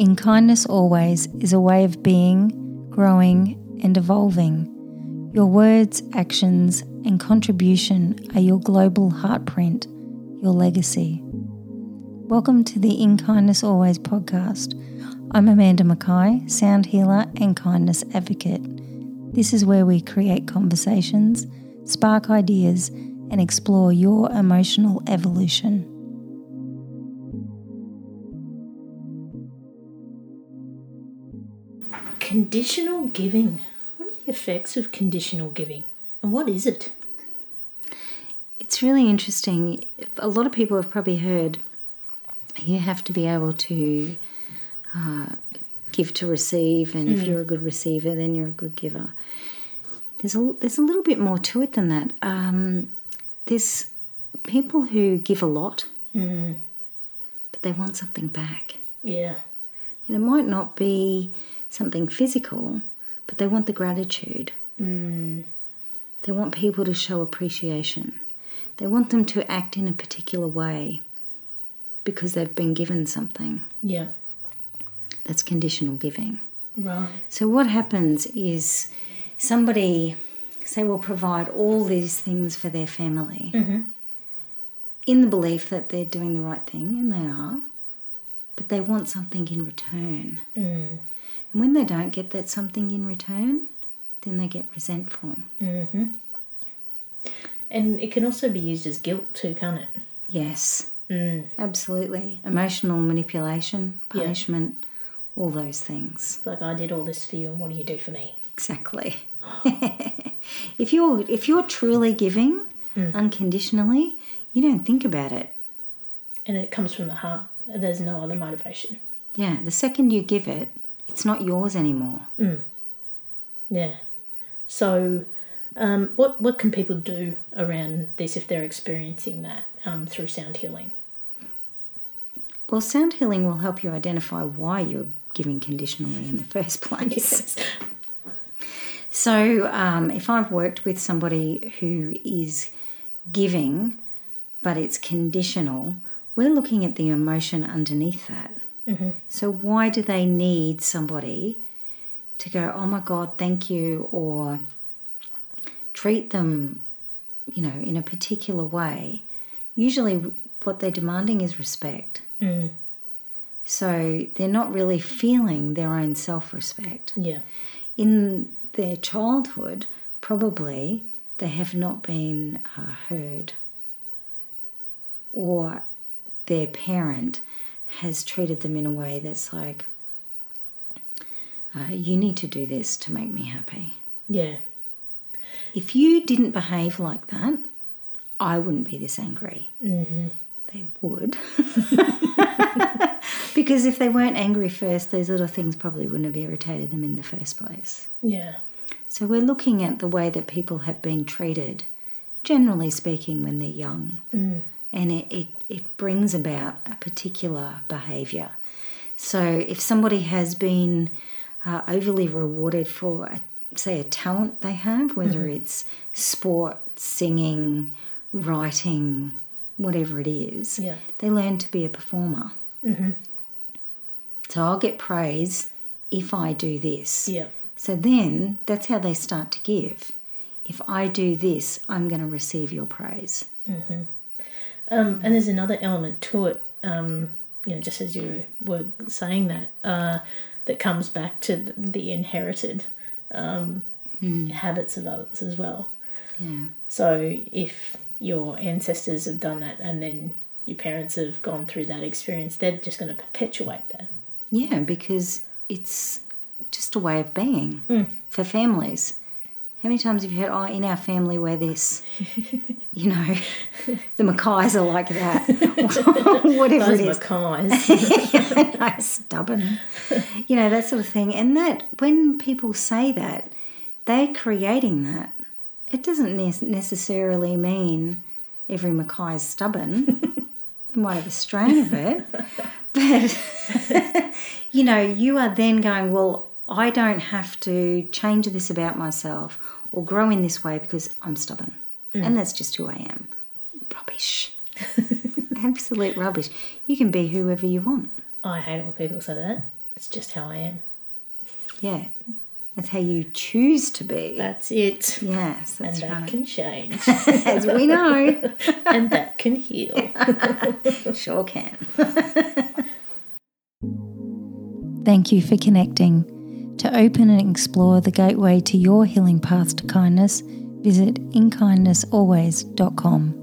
In Kindness Always is a way of being, growing, and evolving. Your words, actions, and contribution are your global heartprint, your legacy. Welcome to the In Kindness Always podcast. I'm Amanda Mackay, sound healer and kindness advocate. This is where we create conversations, spark ideas, and explore your emotional evolution. Conditional giving. What are the effects of conditional giving? And what is it? It's really interesting. A lot of people have probably heard you have to be able to uh, give to receive, and if you're a good receiver, then you're a good giver. There's a, there's a little bit more to it than that. Um, there's people who give a lot, but they want something back. Yeah. And it might not be something physical, but they want the gratitude. Mm. They want people to show appreciation. They want them to act in a particular way because they've been given something. Yeah. That's conditional giving. Right. So, what happens is somebody, say, will provide all these things for their family mm-hmm. in the belief that they're doing the right thing, and they are, but they want something in return. Mm. And when they don't get that something in return, then they get resentful. Mm-hmm. And it can also be used as guilt too, can't it? Yes, Mm. absolutely. Emotional manipulation, Yeah. punishment, all those things. It's like I did all this for you, and what do you do for me? Exactly. if you're if you're truly giving unconditionally, you don't think about it. And it comes from the heart. There's no other motivation. Yeah, the second you give it, it's not yours anymore. Yeah. So, um, what what can people do around this if they're experiencing that um, through sound healing? Well, sound healing will help you identify why you're giving conditionally in the first place. So, um, if I've worked with somebody who is giving, but it's conditional, we're looking at the emotion underneath that. So, why do they need somebody to go, oh my God, thank you, or treat them, you know, in a particular way? Usually, what they're demanding is respect. So, they're not really feeling their own self respect Yeah. in their childhood, probably they have not been uh, heard, or their parent has treated them in a way that's like, uh, you need to do this to make me happy. Yeah. If you didn't behave like that, I wouldn't be this angry. Mm-hmm. They would. because if they weren't angry first, those little things probably wouldn't have irritated them in the first place. Yeah. So we're looking at the way that people have been treated, generally speaking, when they're young. And it, it, it brings about a particular behaviour. So if somebody has been uh, overly rewarded for, a, say, a talent they have, whether mm-hmm. it's sport, singing, writing, whatever it is, Yeah. they learn to be a performer. Mm-hmm. So I'll get praise if I do this. Yeah. So then that's how they start to give. If I do this, I'm going to receive your praise. Mm-hmm. Um, and there's another element to it, um, you know, just as you were saying that, uh, that comes back to the, the inherited um, habits of others as well. Yeah. So if your ancestors have done that and then your parents have gone through that experience, they're just going to perpetuate that. Yeah, because it's just a way of being for families. How many times have you heard, oh, in our family we're this? you know, the Mackays are like that. Whatever Those it is. Mackays. I know, stubborn. You know, that sort of thing. And that, when people say that, they're creating that. It doesn't ne- necessarily mean every Mackay is stubborn. they might have a strain of it. But, you know, you are then going, well, I don't have to change this about myself or grow in this way because I'm stubborn. Mm. And that's just who I am. Rubbish. Absolute rubbish. You can be whoever you want. I hate it when people say that. It's just how I am. Yeah. That's how you choose to be. That's it. yes, that's and that right. can change. As we know. and that can heal. Sure can. Thank you for connecting. To open and explore the gateway to your healing path to kindness, visit inkindnessalways.com.